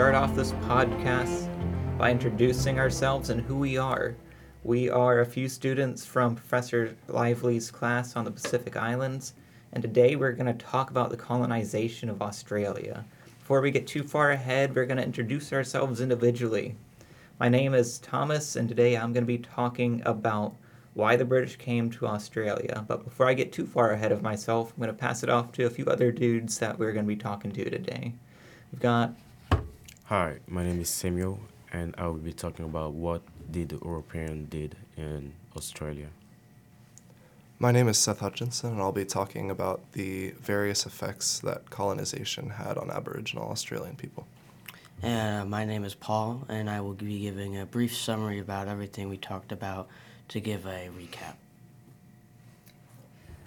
start off this podcast by introducing ourselves and who we are. We are a few students from Professor Lively's class on the Pacific Islands, and today we're going to talk about the colonization of Australia. Before we get too far ahead, we're going to introduce ourselves individually. My name is Thomas, and today I'm going to be talking about why the British came to Australia. But before I get too far ahead of myself, I'm going to pass it off to a few other dudes that we're going to be talking to today. We've got. Hi, my name is Samuel, and I will be talking about what did the European did in Australia. My name is Seth Hutchinson, and I'll be talking about the various effects that colonization had on Aboriginal Australian people. Uh, my name is Paul, and I will be giving a brief summary about everything we talked about to give a recap.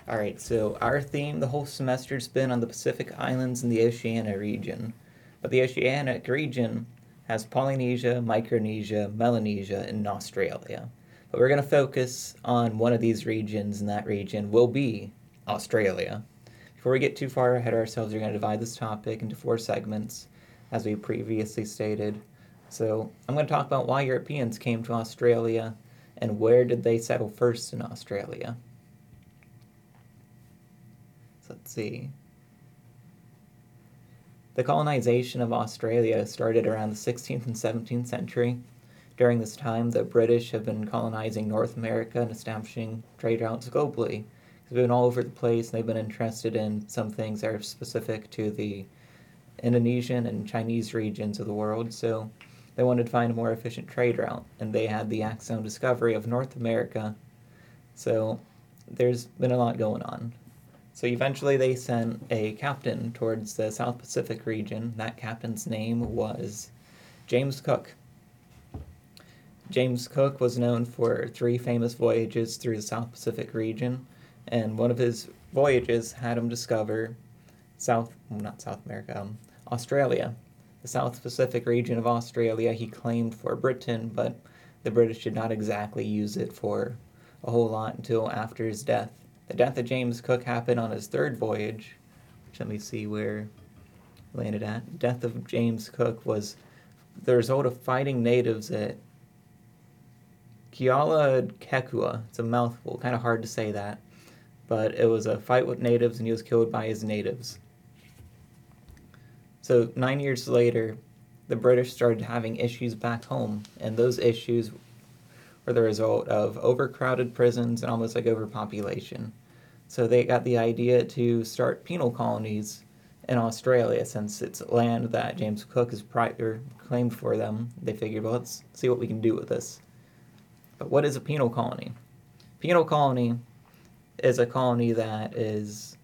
All right, so our theme the whole semester's been on the Pacific Islands and the Oceania region. But the Oceanic region has Polynesia, Micronesia, Melanesia, and Australia. But we're going to focus on one of these regions, and that region will be Australia. Before we get too far ahead of ourselves, we're going to divide this topic into four segments, as we previously stated. So I'm going to talk about why Europeans came to Australia and where did they settle first in Australia. So let's see. The colonization of Australia started around the 16th and 17th century. During this time, the British have been colonizing North America and establishing trade routes globally. They've been all over the place, and they've been interested in some things that are specific to the Indonesian and Chinese regions of the world. So they wanted to find a more efficient trade route, and they had the Axone discovery of North America. So there's been a lot going on. So eventually they sent a captain towards the South Pacific region. That captain's name was James Cook. James Cook was known for three famous voyages through the South Pacific region, and one of his voyages had him discover South, not South America, um, Australia. The South Pacific region of Australia he claimed for Britain, but the British did not exactly use it for a whole lot until after his death. The death of James Cook happened on his third voyage, which let me see where landed at. Death of James Cook was the result of fighting natives at Kealakekua. It's a mouthful, kind of hard to say that. But it was a fight with natives, and he was killed by his natives. So, nine years later, the British started having issues back home, and those issues were the result of overcrowded prisons and almost like overpopulation. So they got the idea to start penal colonies in Australia since it's land that James Cook has prior claimed for them. They figured, well, let's see what we can do with this. But what is a penal colony? Penal colony is a colony that is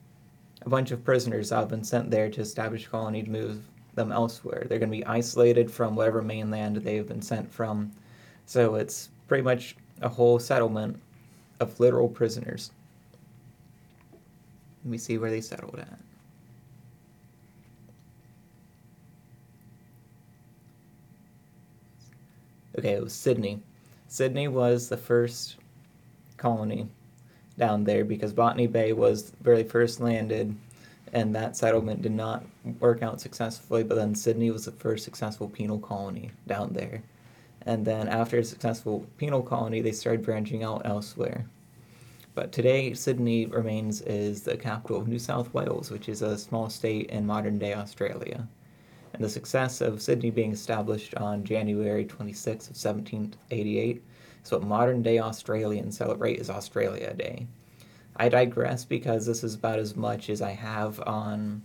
a bunch of prisoners that have been sent there to establish a colony to move them elsewhere. They're going to be isolated from whatever mainland they've been sent from. So it's pretty much a whole settlement of literal prisoners. Let me see where they settled at. Okay, it was Sydney. Sydney was the first colony down there because Botany Bay was very first landed and that settlement did not work out successfully, but then Sydney was the first successful penal colony down there. And then after a successful penal colony, they started branching out elsewhere. But today, Sydney remains as the capital of New South Wales, which is a small state in modern day Australia. And the success of Sydney being established on January 26 of 1788 is what modern day Australians celebrate as Australia Day. I digress because this is about as much as I have on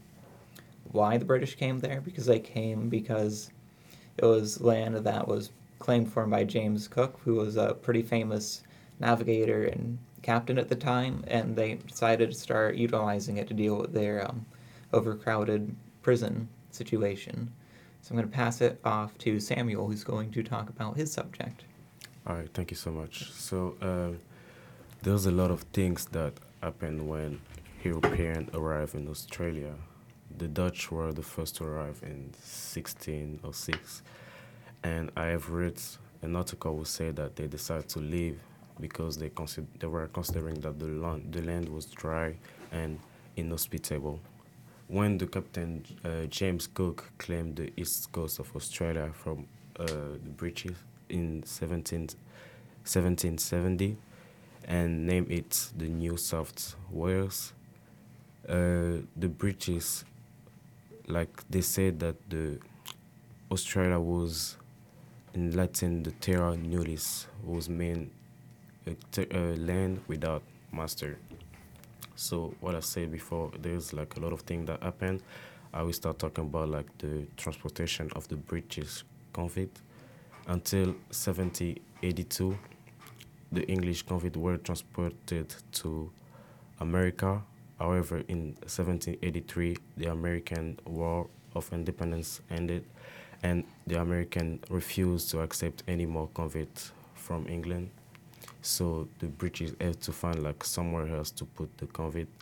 why the British came there, because they came because it was land that was claimed for him by James Cook, who was a pretty famous navigator and captain at the time, and they decided to start utilizing it to deal with their um, overcrowded prison situation. So I'm going to pass it off to Samuel, who's going to talk about his subject. All right, thank you so much. So uh, there's a lot of things that happened when Europeans arrived in Australia. The Dutch were the first to arrive in 1606, and I have read an article which said that they decided to leave because they consider they were considering that the land the land was dry and inhospitable. when the captain uh, James Cook claimed the east coast of Australia from uh, the British in 17, 1770 and named it the New South Wales, uh, the British, like they said that the Australia was in Latin the Terra Nullius was mean a, te- a land without master. So what I said before, there's like a lot of things that happened. I will start talking about like the transportation of the British convict. Until 1782, the English convict were transported to America. However, in 1783, the American War of Independence ended, and the American refused to accept any more convicts from England. So the British had to find like somewhere else to put the convict.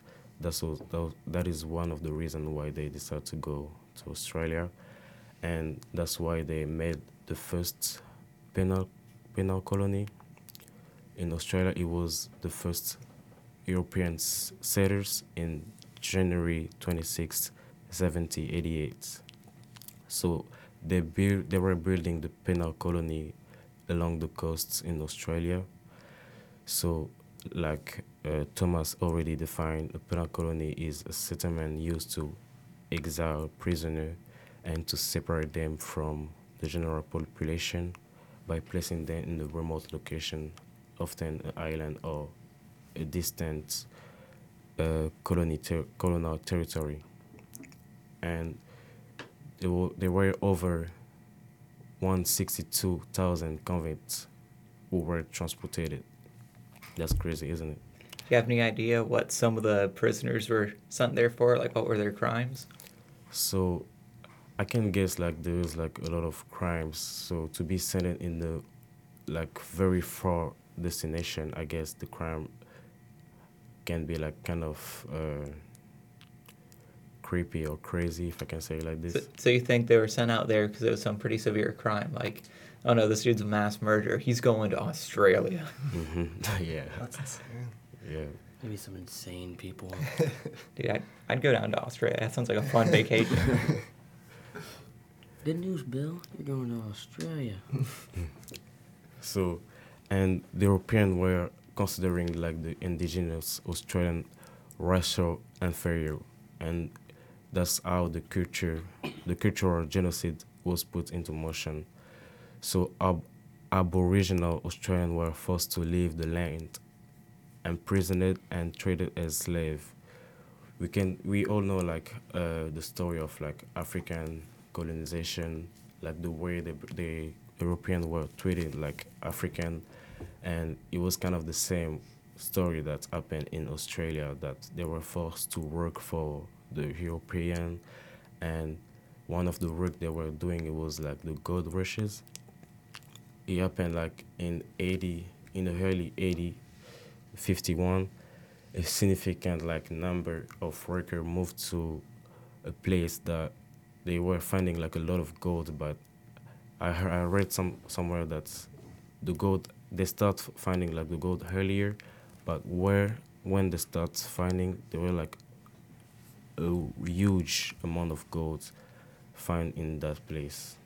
That's all, that, that is one of the reasons why they decided to go to Australia, and that's why they made the first penal penal colony in Australia. It was the first European settlers in January 26, 1788. So they build, they were building the penal colony along the coasts in Australia. So, like uh, Thomas already defined, a penal colony is a settlement used to exile prisoners and to separate them from the general population by placing them in a remote location, often an island or a distant uh, colony ter- colonial territory. And there were, there were over 162,000 convicts who were transported. That's crazy, isn't it? Do you have any idea what some of the prisoners were sent there for? Like, what were their crimes? So I can guess like there's like a lot of crimes. So to be sent in the like very far destination, I guess the crime can be like kind of uh, creepy or crazy, if I can say it like this. So, so you think they were sent out there because it was some pretty severe crime? Like, oh no, this dude's a mass murderer. He's going to Australia. hmm yeah, That's insane. yeah. Maybe some insane people. Dude, I'd, I'd go down to Australia. That sounds like a fun vacation. Good news, Bill. You're going to Australia. So, and the Europeans were considering like the indigenous Australian racial inferior, and that's how the culture, the cultural genocide was put into motion. So, ab- Aboriginal Australians were forced to leave the land, imprisoned and traded as slaves. We can we all know like uh, the story of like African colonization, like the way the the Europeans were treated like African, and it was kind of the same story that happened in Australia that they were forced to work for the European, and one of the work they were doing it was like the gold rushes. It happened like in 80, in the early 80, 51, a significant like number of workers moved to a place that they were finding like a lot of gold, but I heard, I read some somewhere that the gold they start finding like the gold earlier, but where when they start finding they were like a huge amount of gold found in that place.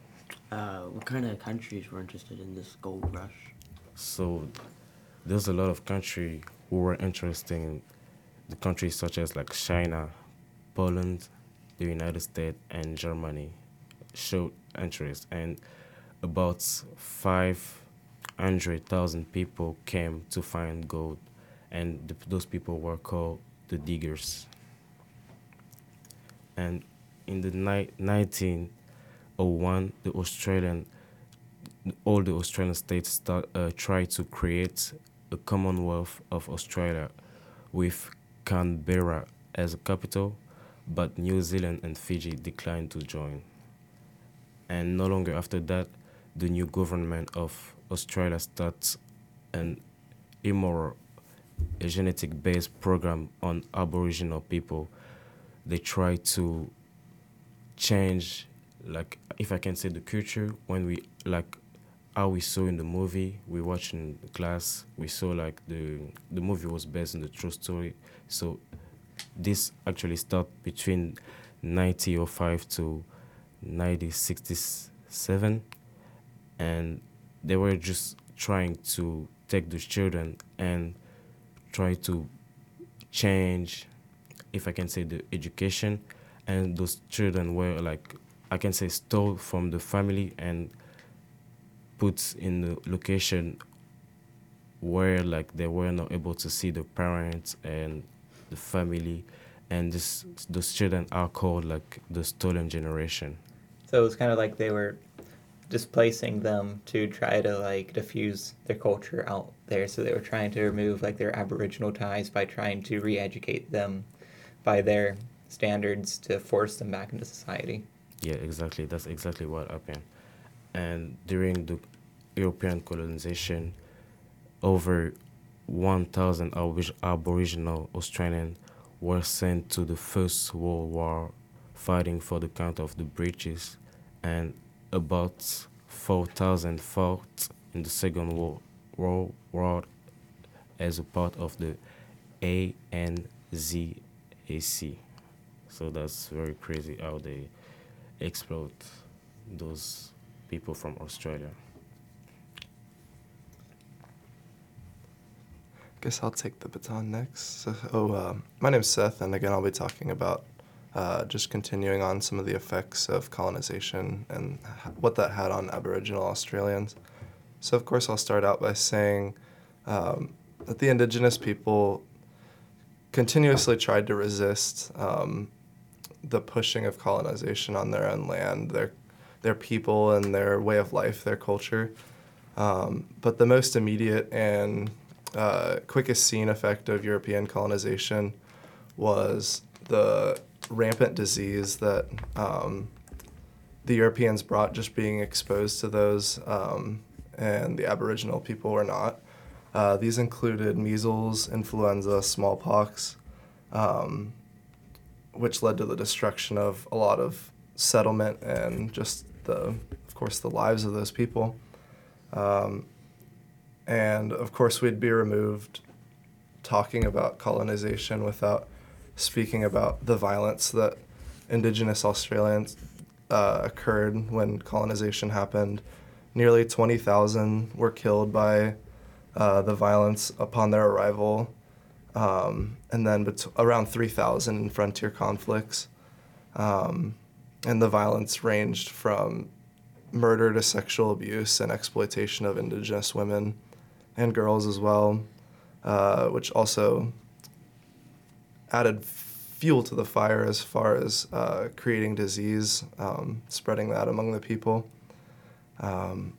Uh, what kind of countries were interested in this gold rush? So there's a lot of country who were interested in the countries such as like China, Poland, the United States, and Germany showed interest, and about five hundred thousand people came to find gold, and th those people were called the diggers. And in the ni- 1901, the Australian all the Australian states start, uh, try to create a Commonwealth of Australia with Canberra as a capital, but New Zealand and Fiji declined to join. And no longer after that, the new government of Australia starts an immoral, a genetic based program on Aboriginal people. They try to change like if I can say the culture when we like how we saw in the movie we watched in class we saw like the the movie was based on the true story. So this actually start between 1905 to 1967, and they were just trying to take those children and try to change, if I can say, the education, and those children were like, I can say, stole from the family and put in the location where like they were not able to see the parents and the family and this those children are called like the stolen generation So it was kind of like they were displacing them to try to like diffuse their culture out there. So they were trying to remove like their Aboriginal ties by trying to re-educate them by their standards to force them back into society. yeah exactly that's exactly what happened and during the european colonization over 1000 aboriginal australians were sent to the first world war fighting for the count of the british and about 4000 fought in the second world, world war as a part of the anzac so that's very crazy how they exploit those people from australia Guess I'll take the baton next. Oh, uh, my name's Seth, and again, I'll be talking about uh, just continuing on some of the effects of colonization and what that had on Aboriginal Australians. So, of course, I'll start out by saying um, that the Indigenous people continuously tried to resist um, the pushing of colonization on their own land, their their people and their way of life, their culture. Um, but the most immediate and uh, quickest seen effect of European colonization was the rampant disease that um, the Europeans brought, just being exposed to those, um, and the Aboriginal people were not. Uh, these included measles, influenza, smallpox, um, which led to the destruction of a lot of settlement and just the, of course, the lives of those people. Um, and of course, we'd be removed talking about colonization without speaking about the violence that Indigenous Australians uh, occurred when colonization happened. Nearly 20,000 were killed by uh, the violence upon their arrival, um, and then bet- around 3,000 in frontier conflicts. Um, and the violence ranged from murder to sexual abuse and exploitation of Indigenous women and girls as well, uh, which also added fuel to the fire as far as uh, creating disease, um, spreading that among the people. Um,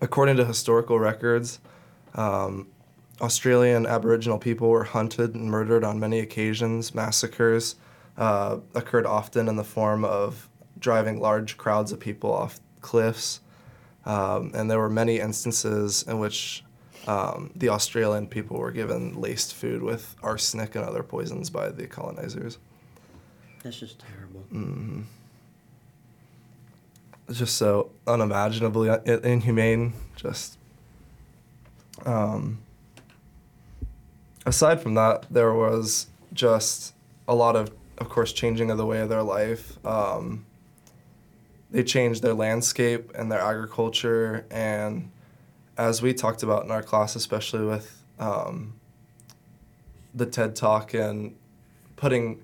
according to historical records, um, Australian Aboriginal people were hunted and murdered on many occasions. Massacres uh, occurred often in the form of driving large crowds of people off cliffs. Um, and there were many instances in which um, the Australian people were given laced food with arsenic and other poisons by the colonizers. That's just terrible. hmm It's just so unimaginably inhumane. Just um, aside from that, there was just a lot of, of course, changing of the way of their life. Um, they changed their landscape and their agriculture, and as we talked about in our class, especially with um, the TED Talk and putting,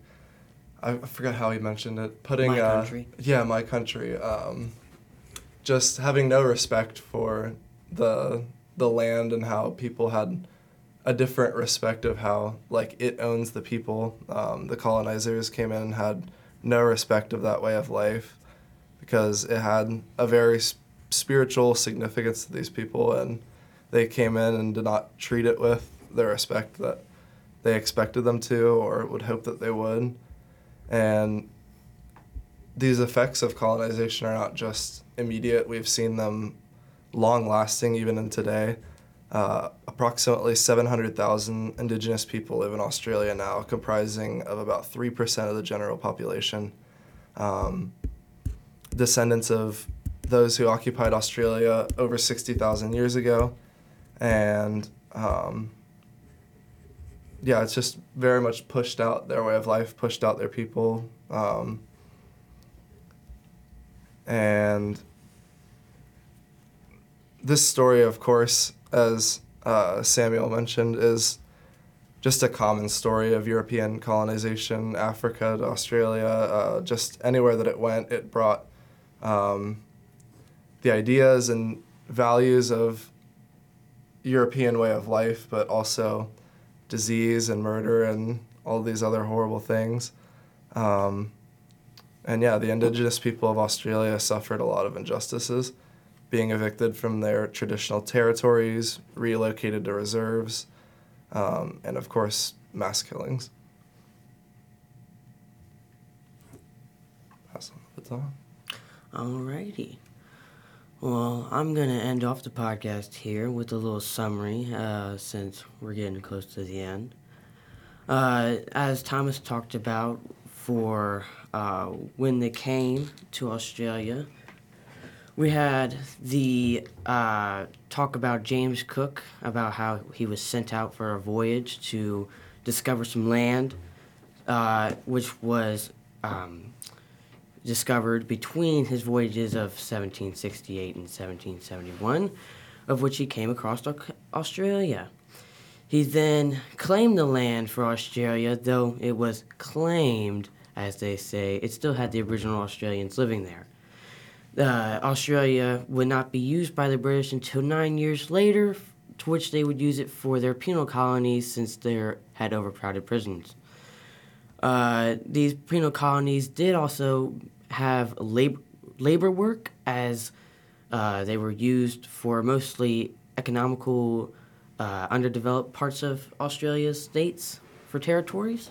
I forgot how he mentioned it, putting My uh, Country? yeah, my country. Um, just having no respect for the the land and how people had a different respect of how like it owns the people. Um, the colonizers came in and had no respect of that way of life because it had a very s- spiritual significance to these people and they came in and did not treat it with the respect that they expected them to or would hope that they would and these effects of colonization are not just immediate. We've seen them long lasting even in today. Uh, approximately 700,000 Indigenous people live in Australia now, comprising of about 3% of the general population. Um, descendants of those who occupied Australia over 60,000 years ago. And um, yeah, it's just very much pushed out their way of life, pushed out their people. Um, and this story, of course, as uh, Samuel mentioned, is just a common story of European colonization, Africa to Australia, uh, just anywhere that it went, it brought um, the ideas and values of European way of life, but also disease and murder and all these other horrible things. Um, and yeah, the indigenous people of Australia suffered a lot of injustices, being evicted from their traditional territories, relocated to reserves, um, and of course, mass killings. Pass on the baton. Alrighty. Well, I'm going to end off the podcast here with a little summary uh, since we're getting close to the end. Uh, as Thomas talked about, for uh, when they came to Australia, we had the uh, talk about James Cook, about how he was sent out for a voyage to discover some land, uh, which was um, discovered between his voyages of 1768 and 1771, of which he came across Australia. He then claimed the land for Australia, though it was claimed, as they say, it still had the original Australians living there. Uh, Australia would not be used by the British until nine years later, to which they would use it for their penal colonies since they had overcrowded prisons. Uh, these penal colonies did also have labor, labor work as uh, they were used for mostly economical uh, underdeveloped parts of Australia's states for territories.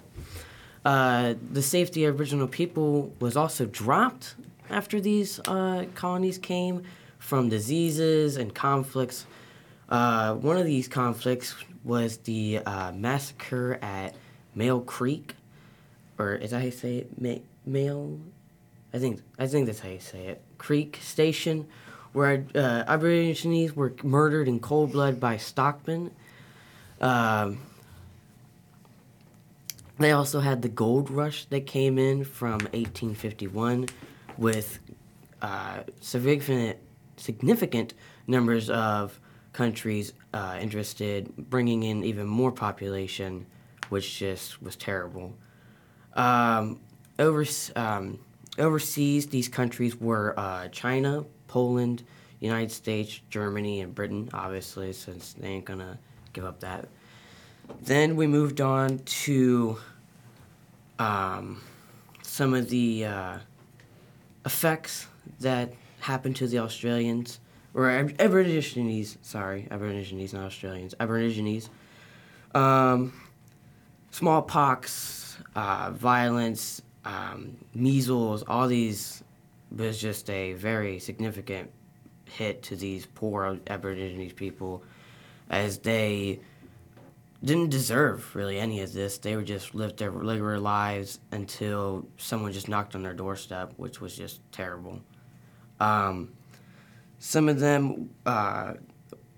Uh, the safety of original people was also dropped after these uh, colonies came from diseases and conflicts. Uh, one of these conflicts was the uh, massacre at Myall Creek, or how you say it? Ma- Myall I think I think that's how you say it. Creek Station, where uh, Aborigines were murdered in cold blood by stockmen. Um, they also had the gold rush that came in from 1851 with uh, significant, significant numbers of countries uh, interested, bringing in even more population, which just was terrible. Um, over, um, overseas, these countries were uh, China, Poland, United States, Germany, and Britain, obviously, since they ain't gonna give up that. Then we moved on to um, some of the uh, effects that happened to the Australians, or Aborigines, sorry, Aborigines, not Australians, Aborigines. Um, smallpox, uh, violence, um, measles, all these was just a very significant hit to these poor Aborigines people as they didn't deserve really any of this. They would just live their regular lives until someone just knocked on their doorstep, which was just terrible. Um, some of them uh,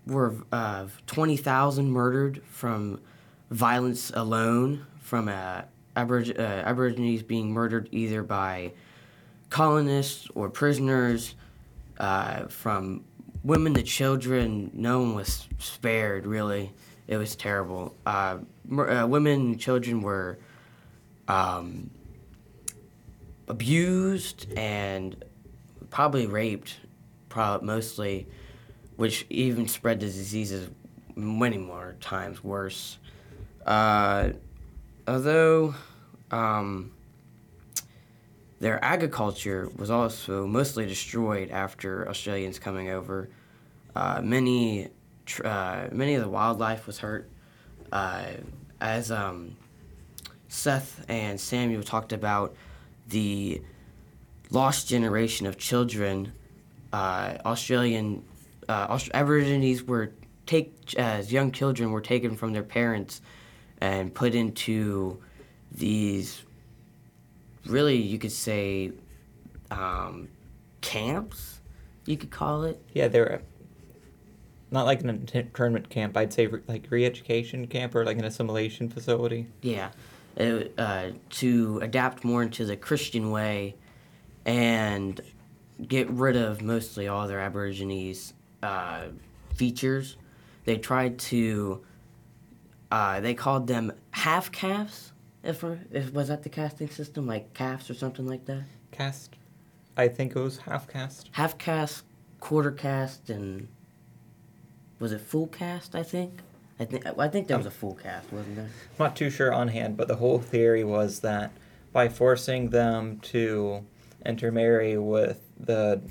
were uh, 20,000 murdered from violence alone from a Aborig- uh, Aborigines being murdered either by colonists or prisoners, uh, from women to children. No one was spared, really. It was terrible. Uh, uh women and children were um, abused and probably raped, probably mostly, which even spread the diseases many more times worse. Uh, although um, their agriculture was also mostly destroyed after Australians coming over. Uh, many, uh, many of the wildlife was hurt. Uh, as um, Seth and Samuel talked about the lost generation of children, uh, Australian uh, Aust- Aborigines were take as young children were taken from their parents and put into these really you could say um, camps you could call it yeah there not like an internment camp. I'd say re- like re-education camp or like an assimilation facility. Yeah, it, uh, to adapt more into the Christian way and get rid of mostly all their Aborigines uh, features. They tried to. Uh, they called them half calves. If, if was that the casting system, like calves or something like that. Caste, I think it was half caste. Half caste, quarter caste, and was it full caste? I think. I think I think there was a full cast, wasn't there? I'm not too sure on hand, but the whole theory was that by forcing them to intermarry with the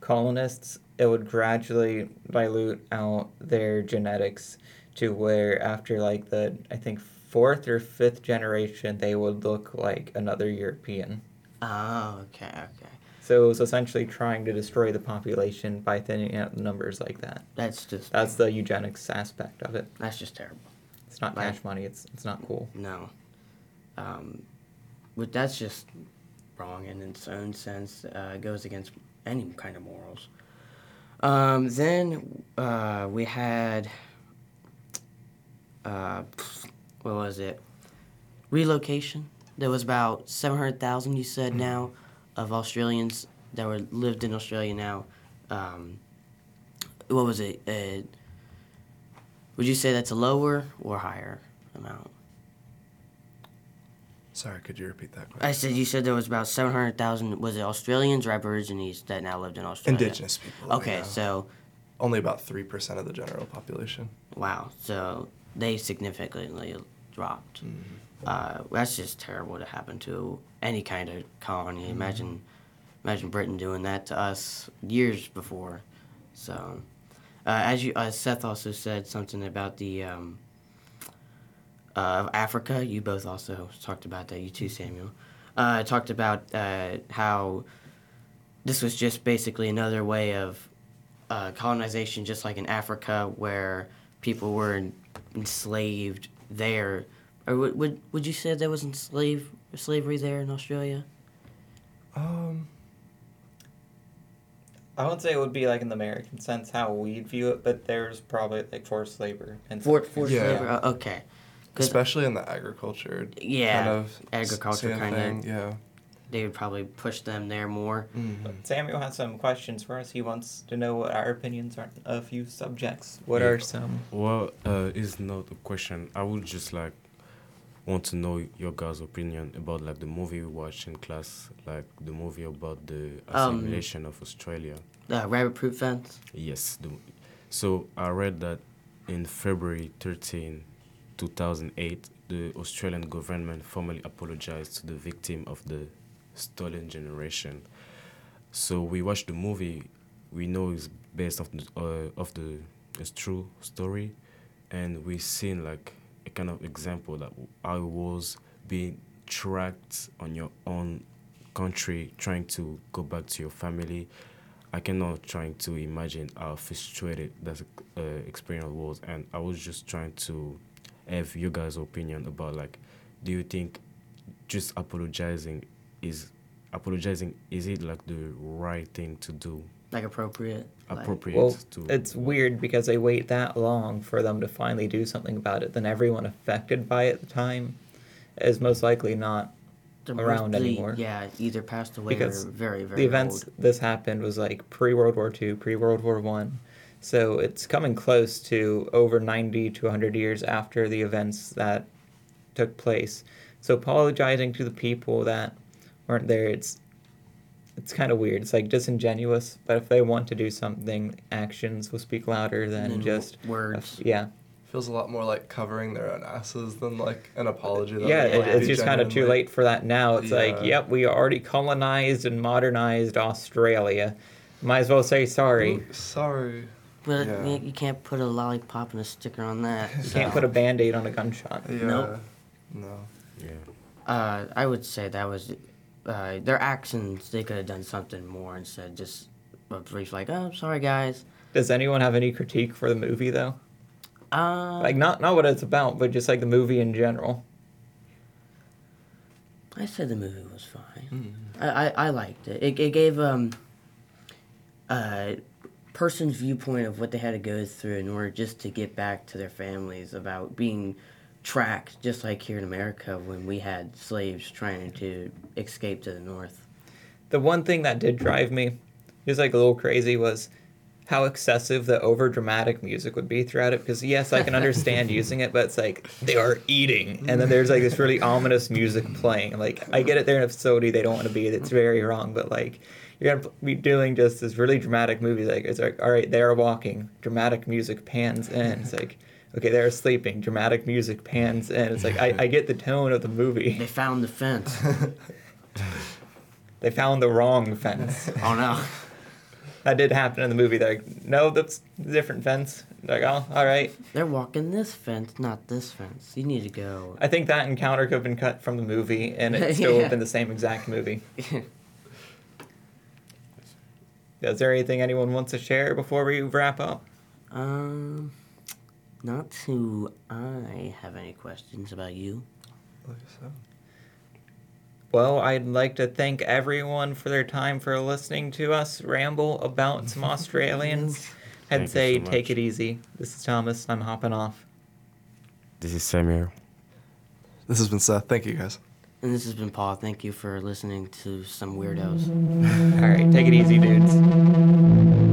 colonists, it would gradually dilute out their genetics to where after like the I think fourth or fifth generation they would look like another European. Oh, okay, okay. So it was essentially trying to destroy the population by thinning out the numbers like that. That's just That's the eugenics aspect of it. that's just terrible. It's not Right. cash money. It's it's not cool. No. Um, but that's just wrong in its own sense. Uh, it goes against any kind of morals. Um, then uh, we had, uh, what was it? Relocation. There was about 700,000, you said now, of Australians that were lived in Australia now. Um, what was it? Uh, would you say that's a lower or higher amount? Sorry, could you repeat that Question? I said you said there was about seven hundred thousand. Was it Australians or Aborigines that now lived in Australia? Indigenous people. Okay, now. so only about three percent of the general population. wow, so they significantly dropped. Uh, that's just terrible to happen to any kind of colony. Imagine, imagine Britain doing that to us years before. So, uh, as you, uh, Seth also said something about the um, uh, Africa. You both also talked about that. You too, Samuel. Uh, talked about uh, how this was just basically another way of uh, colonization, just like in Africa, where people were enslaved there. Or would, would would you say there was enslave slavery there in Australia? Um, I would say it would be like in the American sense how we'd view it, but there's probably like forced labor and For forced Yeah. labor. Uh, okay. 'Cause- especially in the agriculture. Yeah, kind of agriculture s- kinda- thing, Yeah. they would probably push them there more. Mm. But Samuel has some questions for us. He wants to know what our opinions are on a few subjects. What Yeah. are some? Well, uh, it's not a question. I would just like want to know your guys' opinion about like the movie we watched in class, like the movie about the Um, assimilation of Australia. Uh, rabbit proof fence. Yes. The, so I read that in February 13, 2008, the Australian government formally apologized to the victim of the stolen generation. So we watched the movie. We know it's based off the, uh, of the it's true story, and we seen like a kind of example that I was being tracked on your own country, trying to go back to your family. I cannot trying to imagine how frustrated that uh, experience was, and I was just trying to have you guys' opinion about like, do you think just apologizing is apologizing is it like the right thing to do, Like appropriate. like- appropriate Well, to? it's weird because they wait that long for them to finally do something about it. Then everyone affected by it at the time is most likely not They're around mostly- anymore. Yeah, either passed away because or very, very the events old. this happened was like pre World War II, pre World War One, so it's coming close to over ninety to hundred years after the events that took place. So apologizing to the people that weren't there, it's it's kind of weird. It's like disingenuous. But if they want to do something, actions will speak louder than Than just words. yeah, Feels a lot more like covering their own asses than like an apology. That yeah. It, it's just kind of too late for that now. It's like, yep, we already colonized and modernized Australia. Might as well say sorry. Ooh, sorry. But Yeah. you, you can't put a lollipop and a sticker on that. You can't put a band aid on a gunshot. Yeah. Nope. No. yeah. Uh, I would say that was uh, their actions. They could have done something more instead just a brief like, "Oh, sorry, guys." Does anyone have any critique for the movie though? Uh, Like not not what it's about, but just like the movie in general. I said the movie was fine. Mm. I, I, I liked it. It, it gave um, a person's viewpoint of what they had to go through in order just to get back to their families about being tracked, just like here in America when we had slaves trying to escape to the north. The one thing that did drive me, just like a little crazy, was how excessive the over dramatic music would be throughout it. Because yes, I can understand using it, but it's like they are eating, and then there's like this really ominous music playing. Like I get it, they're in a facility they don't want to be. It's very wrong, but like you're gonna be doing just this really dramatic movie. Like it's like all right, they are walking, dramatic music pans in. It's like. Okay, they're sleeping. Dramatic music pans in. It's like I, I get the tone of the movie. They found the fence. They found the wrong fence. oh no. That did happen in the movie. They're like, no, that's a different fence. They're like, oh, all right. They're walking this fence, not this fence. You need to go. I think that encounter could have been cut from the movie, and it still would have been the same exact movie. Is there anything anyone wants to share before we wrap up? um, not to I have any questions about you. Believe so. Well, I'd like to thank everyone for their time for listening to us ramble about some Australians. I'd Thank say so take it easy. This is Thomas. I'm hopping off. This is Samir. This has been Seth. Thank you guys. And this has been Paul. Thank you for listening to some weirdos. All right, take it easy, dudes.